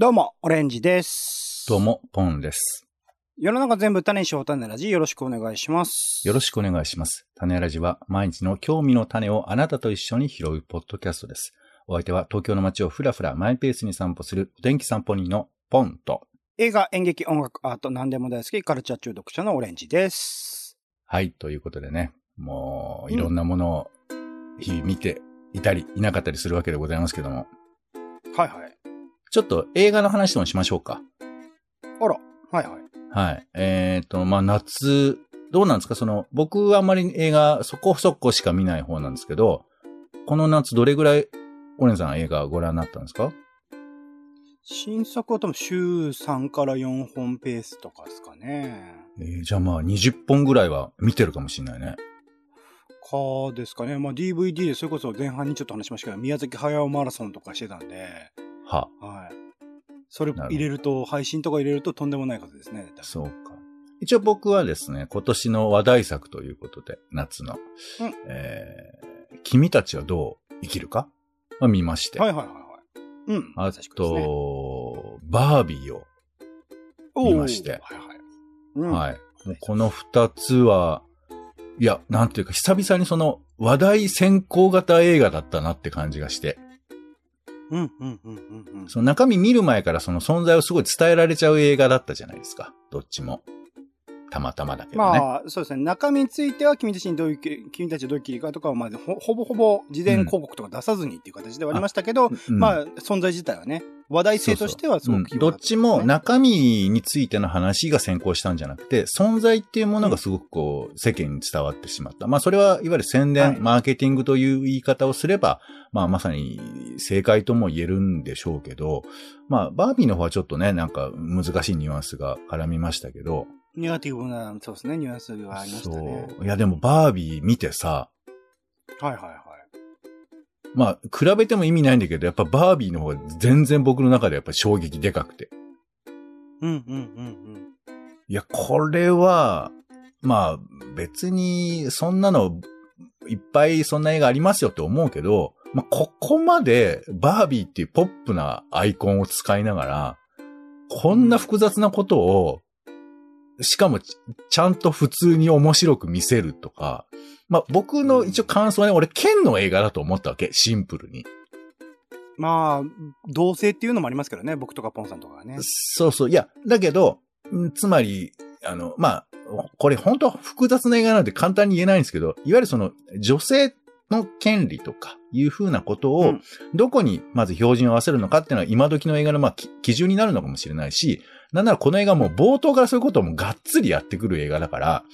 どうも、オレンジです。どうも、ポンです。世の中全部種にしよう種ラジよろしくお願いします。よろしくお願いします。種ラジは毎日の興味の種をあなたと一緒に拾うポッドキャストです。お相手は東京の街をふらふらマイペースに散歩するお天気散歩人のポンと。映画、演劇、音楽、アート、何でも大好き、カルチャー中毒者のオレンジです。はい、ということでね、もういろんなものを日々見ていたりいなかったりするわけでございますけども、はいはい。ちょっと映画の話でもしましょうか。あら、はいはい。はい。えっ、と、まあ、夏、どうなんですか？その、僕はあんまり映画そこそこしか見ない方なんですけど、この夏どれぐらい、オレンさん映画ご覧になったんですか？新作は多分週3から4本ペースとかですかね。えーじゃあまあ20本ぐらいは見てるかもしれないね。かですかね。まあ DVD でそれこそ前半にちょっと話しましたけど、宮崎駿マラソンとかしてたんで、は、はい。それ入れると、配信とか入れるととんでもない数ですね。そうか。一応僕はですね、今年の話題作ということで、夏の、うんえー君たちはどう生きるか？は見まして。はいはいはいはい。うん。あ久しぶりですねと、バービーを、見ましてはいはい。うん、はい。もうこの二つは、いや、なんていうか、久々にその話題先行型映画だったなって感じがして、その中身見る前からその存在をすごい伝えられちゃう映画だったじゃないですか。どっちも。たまたまだけどね。まあ、そうですね。中身については君たちにどういうき、君たちはどういう切り替えとかは、まあ、ほほぼほぼ事前広告とか出さずにっていう形ではありましたけど、うんまあ、存在自体はね、話題性としてはすごくうん際立どっちもね中身についての話が先行したんじゃなくて、存在っていうものがすごくこう、世間に伝わってしまった。まあそれはいわゆる宣伝、はいマーケティングという言い方をすれば、まあまさに正解とも言えるんでしょうけど、まあバービーの方はちょっとね、なんか難しいニュアンスが絡みましたけど、ネガティブな、そうですね、ニュアンスがありましたね。そう。いやでもバービー見てさ、はいはいはい。まあ比べても意味ないんだけど、やっぱバービーの方が全然僕の中でやっぱ衝撃でかくて。うんうんうんいや、これは、まあ、別に、そんなの、いっぱいそんな映画ありますよって思うけど、まあ、ここまで、バービーっていうポップなアイコンを使いながら、こんな複雑なことを、しかもち、ちゃんと普通に面白く見せるとか、まあ、僕の一応感想はね、俺、剣の映画だと思ったわけ、シンプルに。うん。まあ、同性っていうのもありますけどね、僕とかポンさんとかはね。そうそう。いや、だけど、んつまり、あの、まあ、これ本当複雑な映画なんで簡単に言えないんですけど、いわゆるその女性の権利とかいうふうなことをうん、どこにまず標準を合わせるのかっていうのは今時の映画のまあき基準になるのかもしれないし、なんならこの映画も冒頭からそういうことをもうがっつりやってくる映画だから、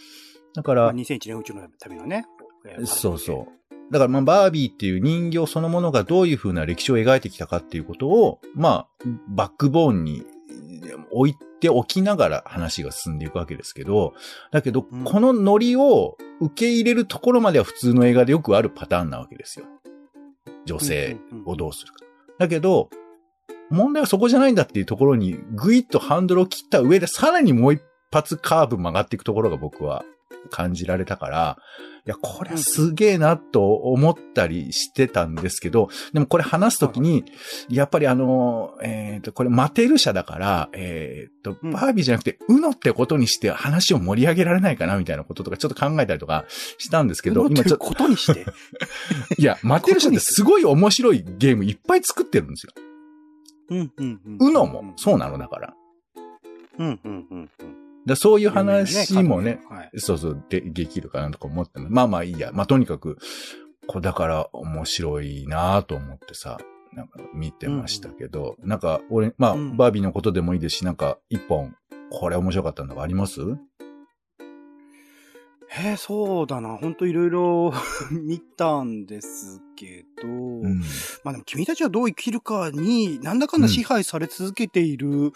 だかまあ、ら、2001年宇宙の旅のね。えーそうそう。だからまあバービーっていう人形そのものがどういうふうな歴史を描いてきたかっていうことを、まあ、バックボーンに置いておきながら話が進んでいくわけですけど、だけど、うんこのノリを受け入れるところまでは普通の映画でよくあるパターンなわけですよ。女性をどうするか。だけど、問題はそこじゃないんだっていうところにぐいっとハンドルを切った上でさらにもう一発カーブ曲がっていくところが僕は感じられたから、いや、これはすげえなと思ったりしてたんですけど、でもこれ話すときに、やっぱりあの、えっ、と、これマテル社だから、えっ、と、うんバービーじゃなくて、ウノってことにして話を盛り上げられないかなみたいなこととかちょっと考えたりとかしたんですけど、今ちょっと。今ちょっと、ことにして。いや、マテル社ってすごい面白いゲームいっぱい作ってるんですよ。うんうんうん。ウノもそうなのだから。うんうんうんうん。でそういう話もね、はい。そうそう、で、できるかなとか思っても、まあまあいいや。まあとにかく、これだから面白いなと思ってさ、なんか見てましたけど、なんか俺、まあ、うんバービーのことでもいいですし、なんか一本、これ面白かったのがあります？えー、そうだな。ほんといろいろ見たんですけど、うん。まあでも君たちはどう生きるかに、なんだかんだ支配され続けている、う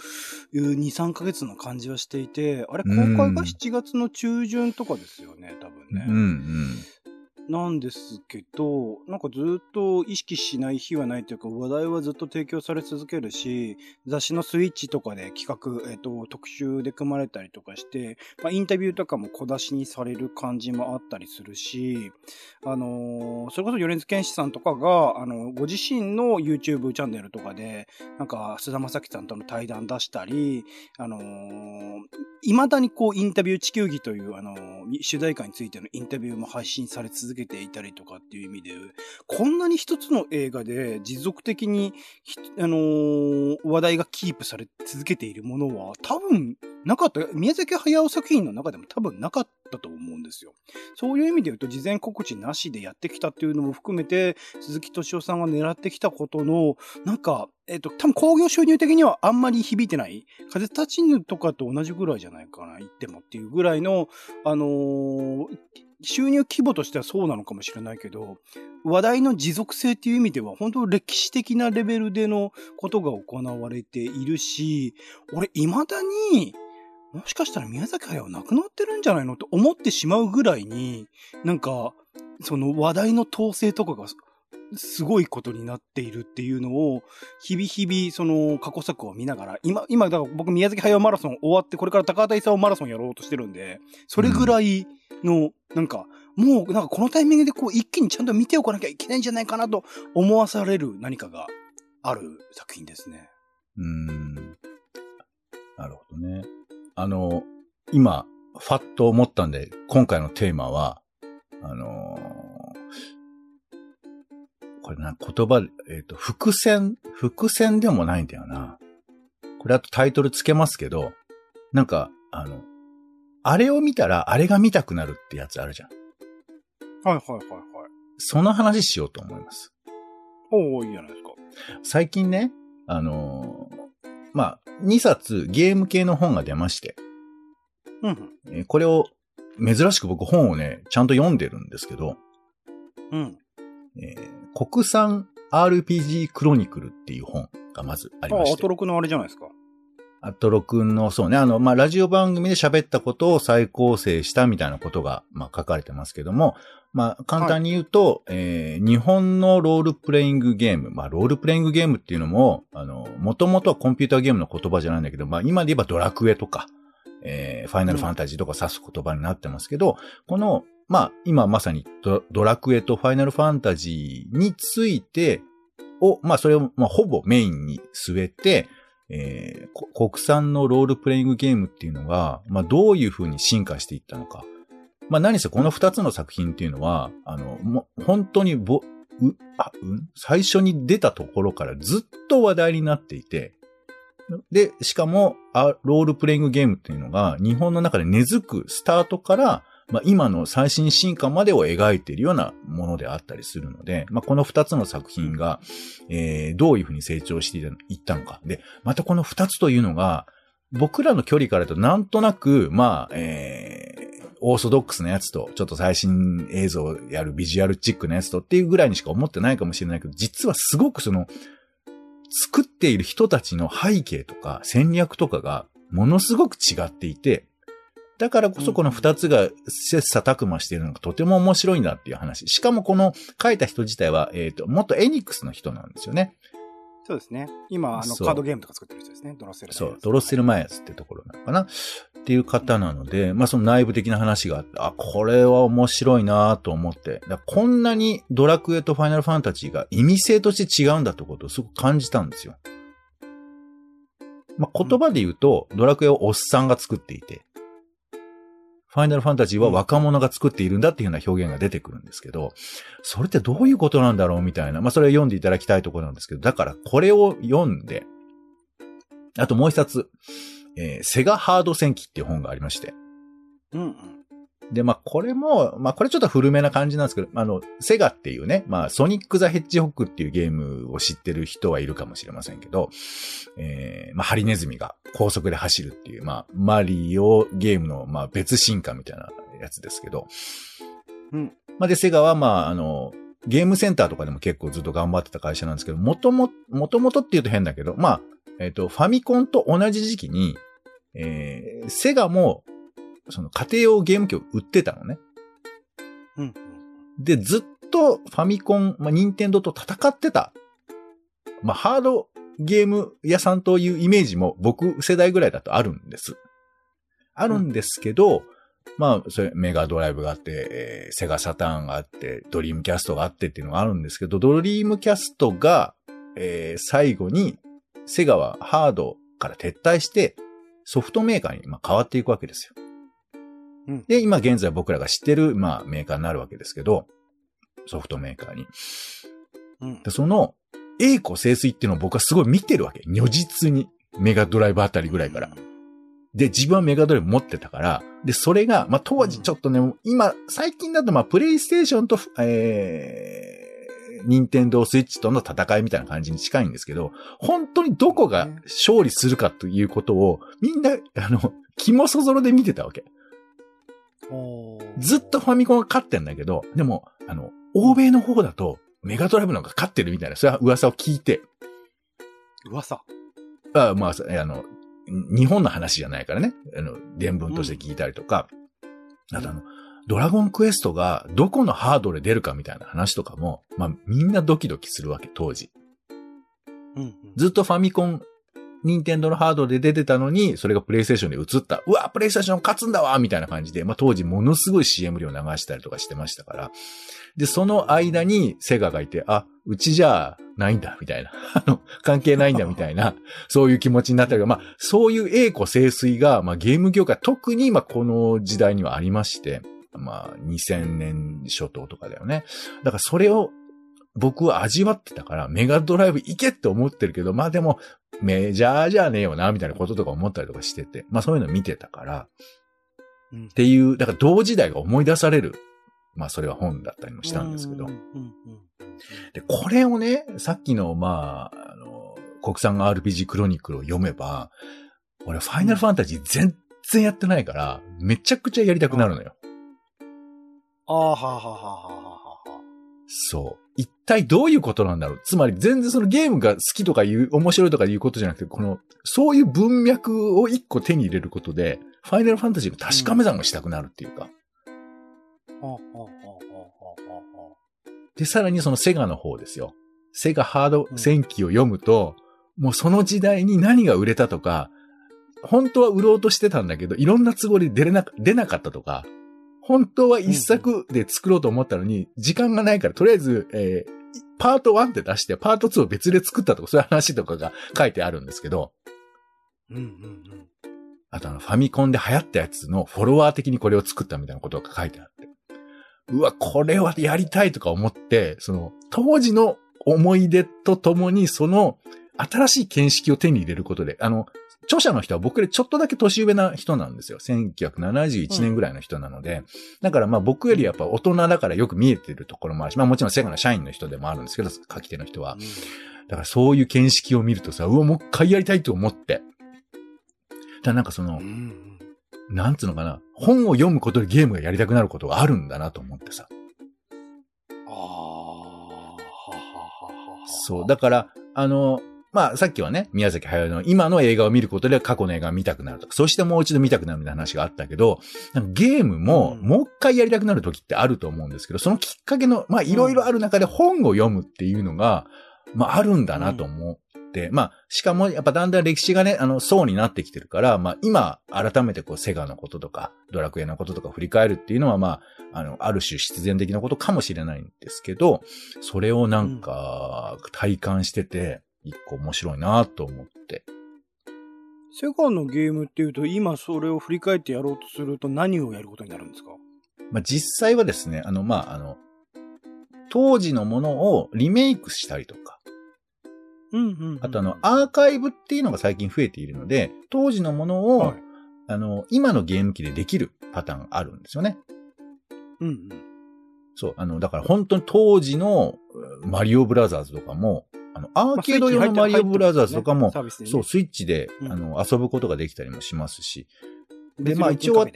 2、3ヶ月の感じはしていて、あれ、公開がうん7月の中旬とかですよね、多分ね。うん、うん。なんですけど、なんかずっと意識しない日はないというか、話題はずっと提供され続けるし、雑誌のスイッチとかで企画、えっ、と、特集で組まれたりとかして、まあ、インタビューとかも小出しにされる感じもあったりするし、あのーそれこそ米津玄師さんとかが、あの、ご自身の YouTube チャンネルとかで、なんか、菅田将暉さんとの対談出したり、あのー未だにこう、インタビュー地球儀という、あのー主題歌についてのインタビューも配信され続けていたりとかっていう意味で、こんなに一つの映画で持続的に、あのー話題がキープされ続けているものは多分なかった。宮崎駿作品の中でも多分なかったと思うんですよ。そういう意味で言うと、事前告知なしでやってきたっていうのも含めて、鈴木敏夫さんが狙ってきたことの、なんか、えっ、と、多分興行収入的にはあんまり響いてない。風立ちぬとかと同じぐらいじゃないかな、言ってもっていうぐらいの、あのー収入規模としてはそうなのかもしれないけど、話題の持続性っていう意味では、本当歴史的なレベルでのことが行われているし、俺、未だに、もしかしたら宮崎駿なくなってるんじゃないのって思ってしまうぐらいに、なんか、その話題の統制とかがすごいことになっているっていうのを、日々日々、その過去作を見ながら、今、今、だから僕宮崎駿マラソン終わって、これから高畑勲マラソンやろうとしてるんで、それぐらいの、なんか、もう、なんかこのタイミングでこう、一気にちゃんと見ておかなきゃいけないんじゃないかなと思わされる何かがある作品ですね。うん。なるほどね。あの、今、ファッと思ったんで、今回のテーマは、あのーこれな、言葉、えっ、と、伏線、伏線でもないんだよな。これあとタイトルつけますけど、なんか、あの、あれを見たら、あれが見たくなるってやつあるじゃん。はいはいはいはい。その話しようと思います。おおいいじゃないですか。最近ね、あのーまあ、2冊ゲーム系の本が出まして、うんこれを、珍しく僕本をね、ちゃんと読んでるんですけど、うん。えー国産 RPG クロニクルっていう本がまずありあ、ましてアト。ロクのあれじゃないですか。アトロくんの、そうね、あの、まあ、ラジオ番組で喋ったことを再構成したみたいなことが、まあ、書かれてますけども、まあ、簡単に言うと、えー日本のロールプレイングゲーム、まあ、ロールプレイングゲームっていうのも、あの、もともとはコンピューターゲームの言葉じゃないんだけど、まあ、今で言えばドラクエとか、えーファイナルファンタジーとか指す言葉になってますけど、この、まあ、今まさにドドラクエとファイナルファンタジーについてを、まあ、それを、まあ、ほぼメインに据えて、えー国産のロールプレイングゲームっていうのが、まあ、どういう風に進化していったのか。まあ、何せこの二つの作品っていうのは、あの、もう本当にぼ、う、あ、うん？最初に出たところからずっと話題になっていて、で、しかも、あロールプレイングゲームっていうのが、日本の中で根付くスタートから、まあ、今の最新進化までを描いているようなものであったりするので、まあ、この二つの作品が、えーどういうふうに成長していったのか。で、またこの二つというのが、僕らの距離からだとなんとなく、まあ、えーオーソドックスなやつと、ちょっと最新映像をやるビジュアルチックなやつとっていうぐらいにしか思ってないかもしれないけど、実はすごくその、作っている人たちの背景とか戦略とかがものすごく違っていて、だからこそこの二つが切磋琢磨しているのがとても面白いんだっていう話。しかもこの書いた人自体は、えっ、と、もっとエニックスの人なんですよね。そうですね。今、あの、カードゲームとか作ってる人ですね。ドロッセル。そう、ドロッセルマイヤーズってところなのかなっていう方なので、まあその内部的な話があって、あ、これは面白いなと思って、こんなにドラクエとファイナルファンタジーが意味性として違うんだってことをすごく感じたんですよ。まあ言葉で言うと、ドラクエをおっさんが作っていて、ファイナルファンタジーは若者が作っているんだっていうような表現が出てくるんですけど、それってどういうことなんだろうみたいな。まあそれを読んでいただきたいところなんですけど、だからこれを読んで、あともう一冊、えーセガハード戦記っていう本がありまして。うんうん。で、まあ、これも、まあ、これちょっと古めな感じなんですけど、あの、セガっていうね、まあ、ソニック・ザ・ヘッジホックっていうゲームを知ってる人はいるかもしれませんけど、えー、まあ、ハリネズミが高速で走るっていう、まあ、マリオゲームの、まあ、別進化みたいなやつですけど、うん。まあ、で、セガは、まあ、あの、ゲームセンターとかでも結構ずっと頑張ってた会社なんですけど、もとも、もともとって言うと変だけど、まあ、えっ、と、ファミコンと同じ時期に、えー、セガも、その家庭用ゲーム機を売ってたのね。うん。で、ずっとファミコン、まあ、ニンテンドーと戦ってた。まあ、ハードゲーム屋さんというイメージも僕世代ぐらいだとあるんです。あるんですけど、まあ、それ、メガドライブがあって、えーセガサターンがあって、ドリームキャストがあってっていうのがあるんですけど、ドリームキャストが、えー最後に、セガはハードから撤退して、ソフトメーカーにまあ変わっていくわけですよ。うんで、今現在僕らが知ってる、まあ、メーカーになるわけですけど、ソフトメーカーに。うんで、その、栄枯盛衰っていうのを僕はすごい見てるわけ。如実に。メガドライブあたりぐらいから。で、自分はメガドライブ持ってたから、で、それが、まあ、当時ちょっとね、今、最近だと、まあ、プレイステーションと、えー、ニンテンドースイッチとの戦いみたいな感じに近いんですけど、本当にどこが勝利するかということを、みんな、あの、肝そぞろで見てたわけ。ずっとファミコンが勝ってんだけど、でも、あの、欧米の方だと、メガドライブの方が勝ってるみたいな、そういう噂を聞いて、噂？あまあ、そあの、日本の話じゃないからね。あの、伝聞として聞いたりとか。あとあの、ドラゴンクエストがどこのハードで出るかみたいな話とかも、まあみんなドキドキするわけ、当時。うんうん。ずっとファミコン、ニンテンドのハードで出てたのに、それがプレイステーションで映った。うわ、プレイステーション勝つんだわみたいな感じで、まあ当時ものすごい CM 量流したりとかしてましたから。で、その間にセガがいて、あ、うちじゃないんだ、みたいな。あの、関係ないんだ、みたいな、そういう気持ちになったりとか、まあ、そういう栄枯盛衰が、まあゲーム業界、特にまあこの時代にはありまして、まあ2000年初頭とかだよね。だからそれを僕は味わってたから、メガドライブ行けって思ってるけど、まあでも、メジャーじゃねえよな、みたいなこととか思ったりとかしてて、まあそういうの見てたから、うんっていう、だから同時代が思い出される、まあそれは本だったりもしたんですけどで、これをね、さっきの、まあ、あの、国産 RPG クロニクルを読めば、俺ファイナルファンタジー全然やってないから、めちゃくちゃやりたくなるのよ。ああ、はあはあはあはあはあはあ。そう。一体どういうことなんだろう？つまり全然そのゲームが好きとかいう、面白いとかいうことじゃなくて、この、そういう文脈を一個手に入れることで、ファイナルファンタジーの確かめ算がしたくなるっていうか。で、さらにそのセガの方ですよ。セガハード戦記を読むと、もうその時代に何が売れたとか、本当は売ろうとしてたんだけど、いろんな都合で出れな、出なかったとか、本当は一作で作ろうと思ったのに、時間がないから、とりあえず、えーパート1って出して、パート2を別で作ったとか、そういう話とかが書いてあるんですけど、うんうんうん。あとあの、ファミコンで流行ったやつのフォロワー的にこれを作ったみたいなことが書いてあって。うわ、これはやりたいとか思って、その、当時の思い出とともに、その、新しい見識を手に入れることで、あの、著者の人は僕よりちょっとだけ年上な人なんですよ。1971年ぐらいの人なので。だからまあ僕よりやっぱ大人だからよく見えてるところもあるし、まあもちろんセガの社員の人でもあるんですけど、書き手の人は。だからそういう見識を見るとさ、うわ、もう一回やりたいと思って。だなんかそのうんう、んなんつうのかな、本を読むことでゲームがやりたくなることがあるんだなと思ってさ。ああ。そう。だから、あの、まあ、さっきはね、宮崎駿の今の映画を見ることで過去の映画を見たくなるとか、そしてもう一度見たくなるみたいな話があったけど、ゲームもうん。もう一回やりたくなる時ってあると思うんですけど、そのきっかけの、まあ、いろいろある中で本を読むっていうのが、まあ、あるんだなと思って、まあ、しかもやっぱだんだん歴史がね、あの、層になってきてるから、まあ、今、改めてこう、セガのこととか、ドラクエのこととか振り返るっていうのは、まあ、あの、ある種必然的なことかもしれないんですけど、それをなんか、体感してて、一個面白いなと思って。セガのゲームっていうと、今それを振り返ってやろうとすると何をやることになるんですか？まあ、実際はですね、あの、まあ、あの、当時のものをリメイクしたりとか、うんうんうん。あとあの、アーカイブっていうのが最近増えているので、当時のものを、はい。あの、今のゲーム機でできるパターンがあるんですよね。うんうん。そう、あの、だから本当に当時のうんマリオブラザーズとかも、あの、アーケード用のマリオブラザーズとかも、そう、スイッチで、うん。あの、遊ぶことができたりもしますし、で、別まあ一応は。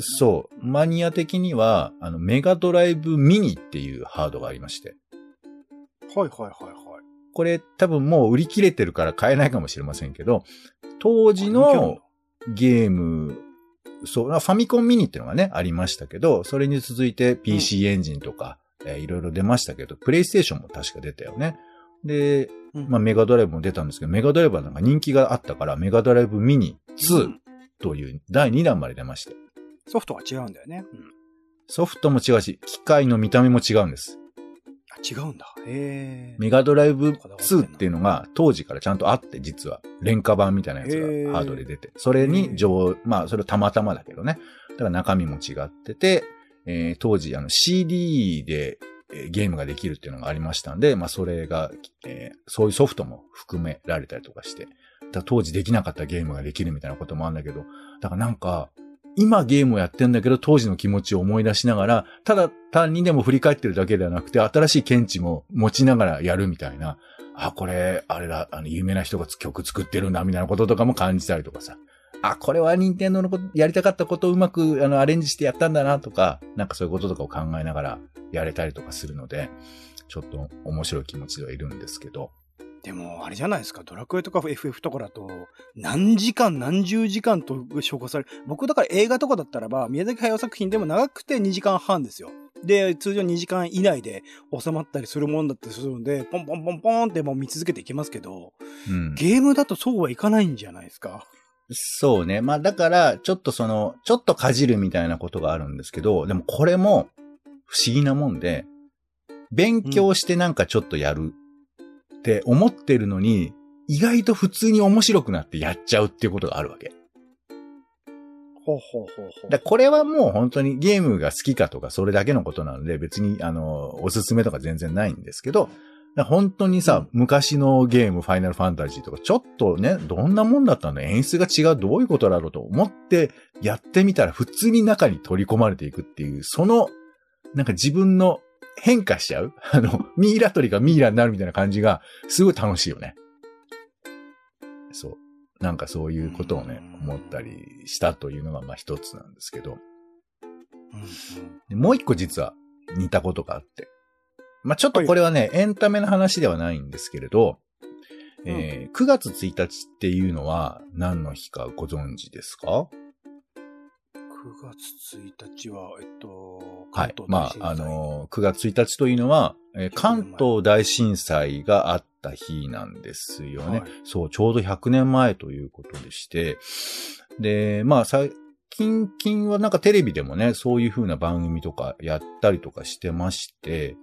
そう、マニア的には、あの、メガドライブミニっていうハードがありまして、はいはいはいはい。これ多分もう売り切れてるから買えないかもしれませんけど、当時のゲームそう、ファミコンミニっていうのがね、ありましたけど、それに続いて PC エンジンとか、えーいろいろ出ましたけど、プレイステーションも確か出たよね。で、うんまあメガドライブも出たんですけど、メガドライブはなんか人気があったから、メガドライブミニう2んという第2弾まで出まして、ソフトが違うんだよね。うんソフトも違うし、機械の見た目も違うんです。あ、違うんだ。へえ。メガドライブこだわってんな2っていうのが当時からちゃんとあって、実は。廉価版みたいなやつがハードで出て。それに上、まあ、それたまたまだけどね。だから中身も違ってて、えー当時、あの CD でえゲームができるっていうのがありましたんで、まあ、それが、えーそういうソフトも含められたりとかして。だ当時できなかったゲームができるみたいなこともあるんだけど、だからなんか、今ゲームをやってんだけど、当時の気持ちを思い出しながら、ただ単にでも振り返ってるだけではなくて、新しい見地も持ちながらやるみたいな、あ、これ、あれだ、あの、有名な人が曲作ってるんだ、みたいなこととかも感じたりとかさ。あ、これは任天堂のこと、やりたかったことをうまく、あの、アレンジしてやったんだな、とか、なんかそういうこととかを考えながらやれたりとかするので、ちょっと面白い気持ちではいるんですけど。でも、あれじゃないですか。ドラクエとか FF とかだと、何時間、何十時間と消化される。僕だから映画とかだったらば、宮崎駿作品でも長くて2時間半ですよ。で、通常2時間以内で収まったりするもんだってするので、ポンポンポンポンってもう見続けていけますけど、うん。ゲームだとそうはいかないんじゃないですか。そうね。まあだから、ちょっとその、ちょっとかじるみたいなことがあるんですけど、でもこれも不思議なもんで、勉強してなんかちょっとやるって思ってるのに、意外と普通に面白くなってやっちゃうっていうことがあるわけ。ほうほうほうほだからこれはもう本当にゲームが好きかとかそれだけのことなので別にあの、おすすめとか全然ないんですけど、本当にさ、昔のゲーム、ファイナルファンタジーとか、ちょっとね、どんなもんだったんだ？演出が違う、どういうことだろうと思ってやってみたら普通に中に取り込まれていくっていう、その、なんか自分の変化しちゃう？あの、ミイラ取りがミイラになるみたいな感じが、すごい楽しいよね。そう。なんかそういうことをね、うん思ったりしたというのが、まあ一つなんですけど。もう一個実は似たことがあって。まあ、ちょっとこれはね、エンタメの話ではないんですけれど、えー9月1日っていうのは何の日かご存知ですか？9月1日は、えっと、はい。関まあ、あのー、9月1日というのは、えー関東大震災があった日なんですよね。はい。そう、ちょうど100年前ということでして、で、まあ、最近、近はなんかテレビでもね、そういう風な番組とかやったりとかしてまして、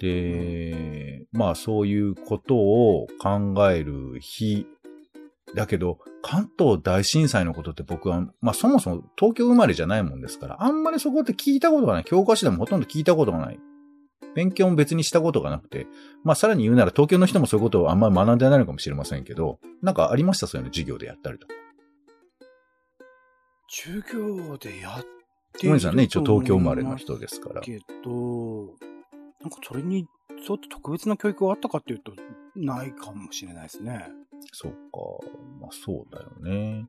で、まあ、そういうことを考える日だけど、関東大震災のことって僕は、まあそもそも東京生まれじゃないもんですから、あんまりそこって聞いたことがない。教科書でもほとんど聞いたことがない。勉強も別にしたことがなくて、まあさらに言うなら東京の人もそういうことをあんまり学んでないのかもしれませんけど、なんかありました？そういうの授業でやったりとか。授業でやってごめんなさいね、一応東京生まれの人ですから。けど、なんかそれに、ちょっと特別な教育があったかっていうと、ないかもしれないですね。そうか。まあそうだよね。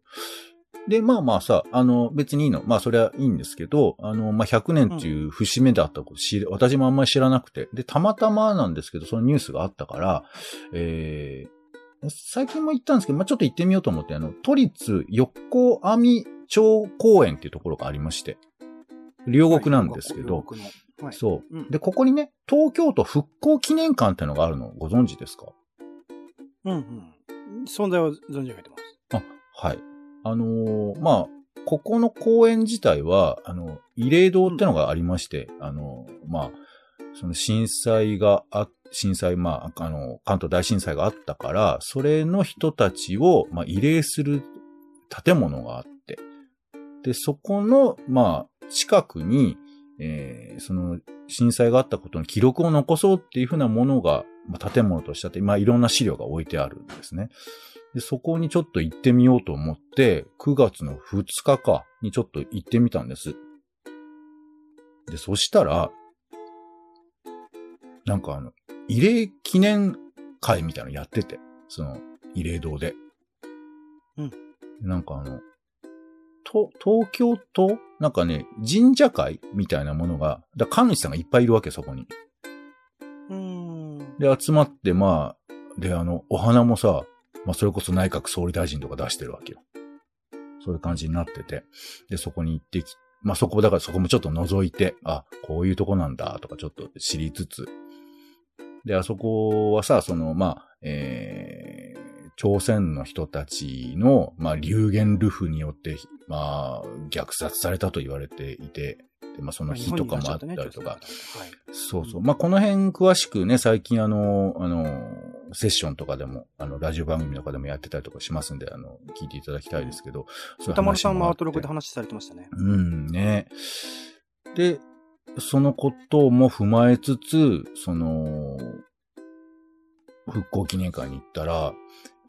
で、まあまあさ、あの、別にいいの。まあそれはいいんですけど、あの、まあ100年っていう節目だったこと知り、私もあんまり知らなくて。で、たまたまなんですけど、そのニュースがあったから、えー、最近も行ったんですけど、まあちょっと行ってみようと思って、あの、都立横網町公園っていうところがありまして、両国なんですけど、はい。そう。うんで、ここにね、東京都復興記念館っていうのがあるのご存知ですか？うんうん。存在は存じ上げてます。はい。あのーまあ、ここの公園自体は、あの、慰霊堂ってのがありまして、あのーまあ、その震災があ、震災、まあ、あの、関東大震災があったから、それの人たちを、まあ、慰霊する建物があって、で、そこの、まあ、近くに、えーその、震災があったことの記録を残そうっていうふうなものが、まあ、建物としてあって、まあ、いろんな資料が置いてあるんですね。で、そこにちょっと行ってみようと思って、9月の2日かにちょっと行ってみたんです。で、そしたら、なんかあの、慰霊記念会みたいなのやってて、その、慰霊堂で。うん。なんかあの、と、東京都なんかね、神社会みたいなものが、だ神主さんがいっぱいいるわけ、そこに。うーん。で、集まって、まあ、で、あの、お花もさ、まあ、それこそ内閣総理大臣とか出してるわけよ。そういう感じになってて。で、そこに行ってき、まあそこ、だからそこもちょっと覗いて、あ、こういうとこなんだとかちょっと知りつつ。で、あそこはさ、その、まあ、えー、朝鮮の人たちの、まあ、流言ルフによって、まあ、虐殺されたと言われていて、で、まあ、その日とかもあったりとか。そうそう。まあ、この辺詳しくね、最近あの、あの、セッションとかでも、あの、ラジオ番組とかでもやってたりとかしますんで、あの、聞いていただきたいですけど。歌丸さんもアウトログで話されてましたね。うん、ね。で、そのことも踏まえつつ、その、復興記念会に行ったら、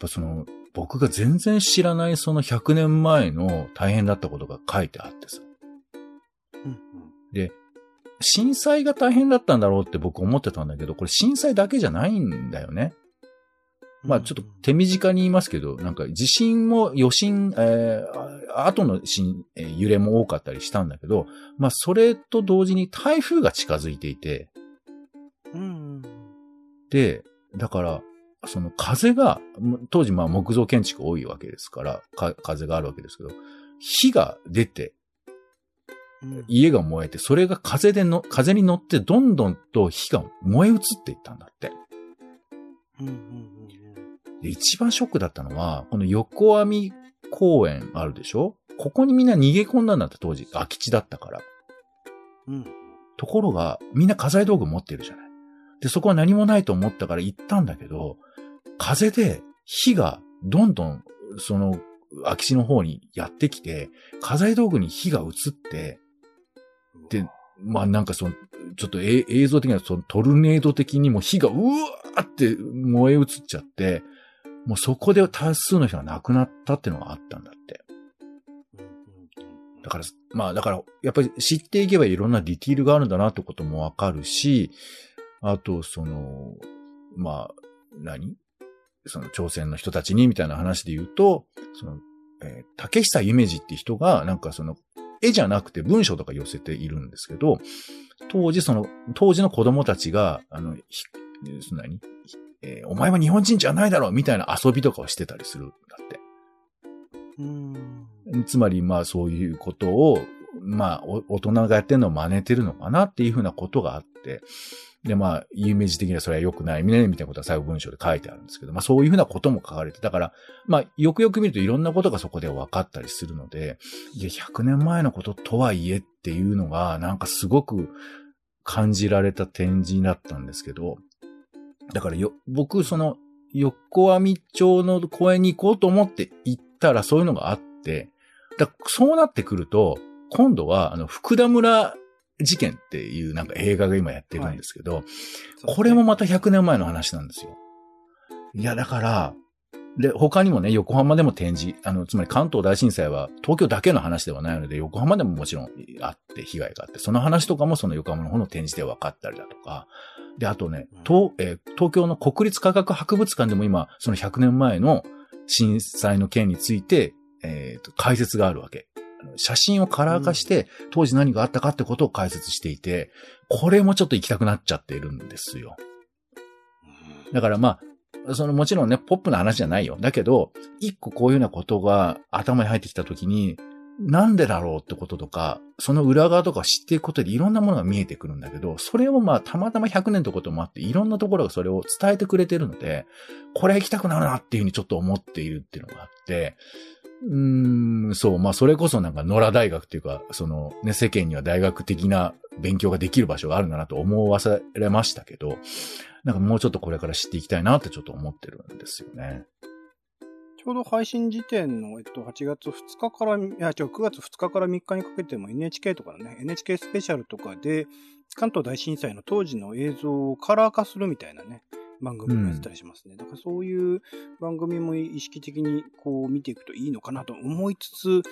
ぱその、僕が全然知らないその100年前の大変だったことが書いてあってさ。うんうん、で、震災が大変だったんだろうって僕思ってたんだけど、これ震災だけじゃないんだよね。まあちょっと手短に言いますけど、なんか地震も余震、えー、後の震、えー、揺れも多かったりしたんだけど、まあそれと同時に台風が近づいていて、うん、で、だから、その風が、当時まあ木造建築多いわけですから、風があるわけですけど、火が出て、家が燃えて、それが風での、風に乗ってどんどんと火が燃え移っていったんだって。で一番ショックだったのは、この横網公園あるでしょ？ここにみんな逃げ込んだんだって当時、空き地だったから。うん。ところが、みんな家財道具持ってるじゃない。で、そこは何もないと思ったから行ったんだけど、風で火がどんどん、その、空き地の方にやってきて、家財道具に火が移って、で、まあなんかその、ちょっと映像的にはそのトルネード的にも火がうわーって燃え移っちゃって、もうそこで多数の人が亡くなったっていうのがあったんだって。だから、まあだから、やっぱり知っていけばいろんなディティールがあるんだなってこともわかるし、あと、その、まあ、何？その朝鮮の人たちにみたいな話で言うと、その、えー、竹久夢二って人が、なんかその、絵じゃなくて文章とか寄せているんですけど、当時その、当時の子供たちが、あの、ひ、その何、えー、お前は日本人じゃないだろうみたいな遊びとかをしてたりするんだって。うんつまり、まあそういうことを、まあ大人がやってるのを真似てるのかなっていうふうなことがあって、で、まあ、有名人的にはそれは良くない、みたいなことは最後文章で書いてあるんですけど、まあそういうふうなことも書かれて、だから、まあ、よくよく見るといろんなことがそこで分かったりするので、いや、100年前のこととはいえっていうのが、なんかすごく感じられた展示だったんですけど、だからよ、僕、その、横網町の公園に行こうと思って行ったらそういうのがあって、だそうなってくると、今度は、あの、福田村事件っていうなんか映画が今やってるんですけど、はい、これもまた100年前の話なんですよ。いや、だから、で、他にもね、横浜でも展示、あの、つまり関東大震災は東京だけの話ではないので、横浜でももちろんあって、被害があって、その話とかもその横浜の方の展示で分かったりだとか、で、あとね、東、えー、東京の国立科学博物館でも今、その100年前の震災の件について、えっ、ー、と、解説があるわけ。写真をカラー化して、当時何があったかってことを解説していて、これもちょっと行きたくなっちゃっているんですよ。だからまあ、そのもちろんね、ポップな話じゃないよ。だけど、一個こういうようなことが頭に入ってきたときに、なんでだろうってこととか、その裏側とか知っていくことでいろんなものが見えてくるんだけど、それをまあたまたま100年ってこともあって、いろんなところがそれを伝えてくれてるので、これ行きたくなるなっていうふうにちょっと思っているっていうのがあって、うん、そう、まあそれこそなんか野良大学っていうか、そのね、世間には大学的な勉強ができる場所があるんだなと思わされましたけど、なんかもうちょっとこれから知っていきたいなってちょっと思ってるんですよね。ちょうど配信時点の、えっと、8月2日から、いや、違う、9月2日から3日にかけても NHK とかね、NHK スペシャルとかで、関東大震災の当時の映像をカラー化するみたいなね、番組もやってたりしますね。うん、だからそういう番組も意識的にこう見ていくといいのかなと思いつつ、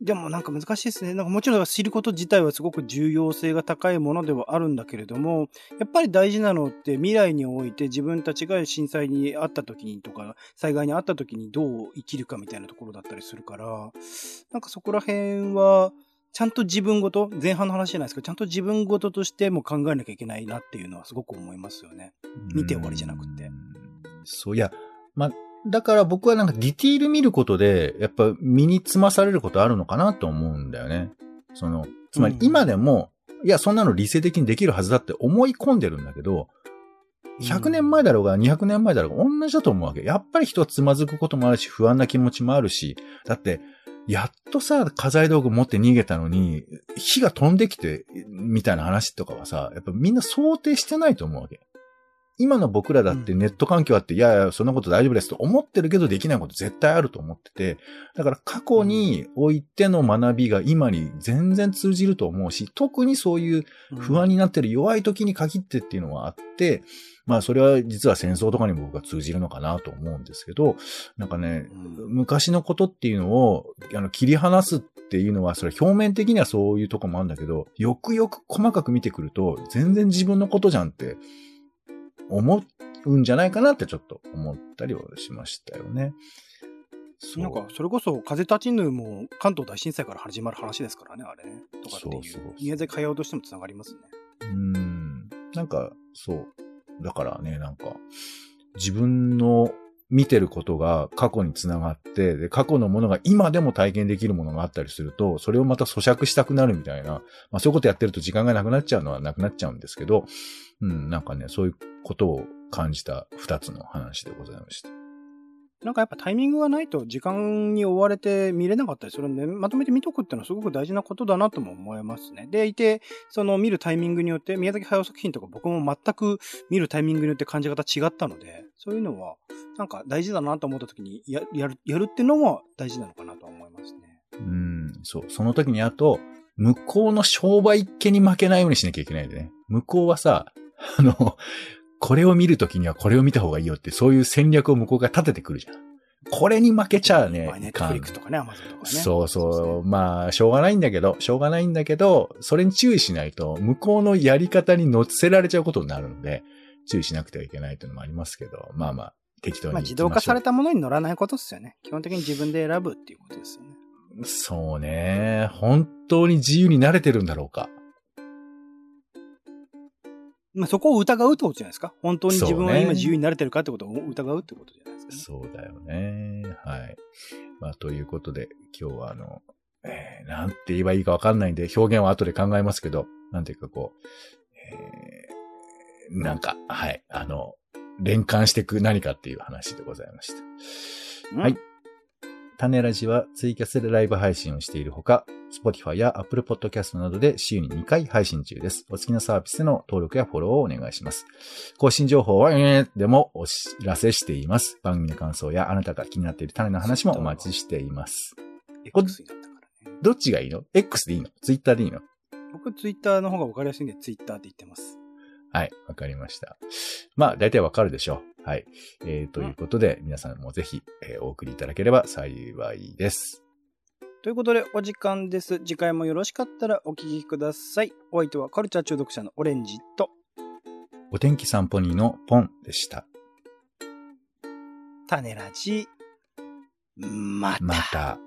でもなんか難しいですね。なんかもちろん知ること自体はすごく重要性が高いものではあるんだけれども、やっぱり大事なのって未来において自分たちが震災にあった時にとか、災害にあった時にどう生きるかみたいなところだったりするから、なんかそこら辺は、ちゃんと自分ごと、前半の話じゃないですけど、ちゃんと自分ごととしても考えなきゃいけないなっていうのはすごく思いますよね。見て終わりじゃなくて。そういや、ま、だから僕はなんかディティール見ることで、やっぱ身につまされることあるのかなと思うんだよね。その、つまり今でも、いや、そんなの理性的にできるはずだって思い込んでるんだけど、100年前だろうが200年前だろうが同じだと思うわけ。やっぱり人はつまずくこともあるし、不安な気持ちもあるし、だって、やっとさ、家財道具持って逃げたのに、火が飛んできて、みたいな話とかはさ、やっぱみんな想定してないと思うわけ。今の僕らだってネット環境あって、うん、いやいや、そんなこと大丈夫ですと思ってるけどできないこと絶対あると思ってて、だから過去においての学びが今に全然通じると思うし、特にそういう不安になってる弱い時に限ってっていうのはあって、まあそれは実は戦争とかにも僕は通じるのかなと思うんですけど、なんかね、昔のことっていうのをあの切り離すっていうのは、それ表面的にはそういうとこもあるんだけど、よくよく細かく見てくると、全然自分のことじゃんって思うんじゃないかなってちょっと思ったりはしましたよね。なんか、それこそ、風立ちぬも関東大震災から始まる話ですからね、あれね。とかっていう。そうそう宮崎駿としても繋がりますね。うん。なんか、そう。だからね、なんか、自分の見てることが過去につながって、で、過去のものが今でも体験できるものがあったりすると、それをまた咀嚼したくなるみたいな、まあそういうことやってると時間がなくなっちゃうのはなくなっちゃうんですけど、うん、なんかね、そういうことを感じた二つの話でございました。なんかやっぱタイミングがないと時間に追われて見れなかったりするんで、まとめて見とくっていうのはすごく大事なことだなとも思いますね。でいて、その見るタイミングによって、宮崎駿作品とか僕も全く見るタイミングによって感じ方違ったので、そういうのはなんか大事だなと思った時にややる、やるっていうのも大事なのかなと思いますね。うん、そう。その時にあと、向こうの商売っ気に負けないようにしなきゃいけないんでね。向こうはさ、あの、これを見るときにはこれを見た方がいいよって、そういう戦略を向こうが立ててくるじゃん。これに負けちゃうね。ネットフリックスとかね、アマゾンとかね。そうそう。そうね、まあ、しょうがないんだけど、しょうがないんだけど、それに注意しないと、向こうのやり方に乗せられちゃうことになるので、注意しなくてはいけないというのもありますけど、まあまあ、適当にまあ、自動化されたものに乗らないことですよね。基本的に自分で選ぶっていうことですよね。そうね。本当に自由になれてるんだろうか。まあ、そこを疑うってことじゃないですか。本当に自分は今自由になれてるかってことを疑うってことじゃないですか、ね、そうだよね。はい。まあ、ということで、今日はあの、えー、なんて言えばいいかわかんないんで、表現は後で考えますけど、なんていうかこう、えー、なんか、はい、あの、連関していく何かっていう話でございました。はい。種ラジはツイキャスでライブ配信をしているほか、Spotify や Apple Podcast などで週に2回配信中です。お好きなサービスでの登録やフォローをお願いします。更新情報は、えー、でもお知らせしています。番組の感想やあなたが気になっている種の話もお待ちしています。X だったからね。どっちがいいの ?X でいいの ?Twitter でいいの？僕 Twitter の方が分かりやすいんで Twitter って言ってます。はい、わかりました。まあ、大体わかるでしょう。はい。えー、ということで、うん、皆さんもぜひ、えー、お送りいただければ幸いです。ということで、お時間です。次回もよろしかったらお聞きください。お相手はカルチャー中毒者のオレンジと、お天気散歩人のポンでした。種ラジ、また。また。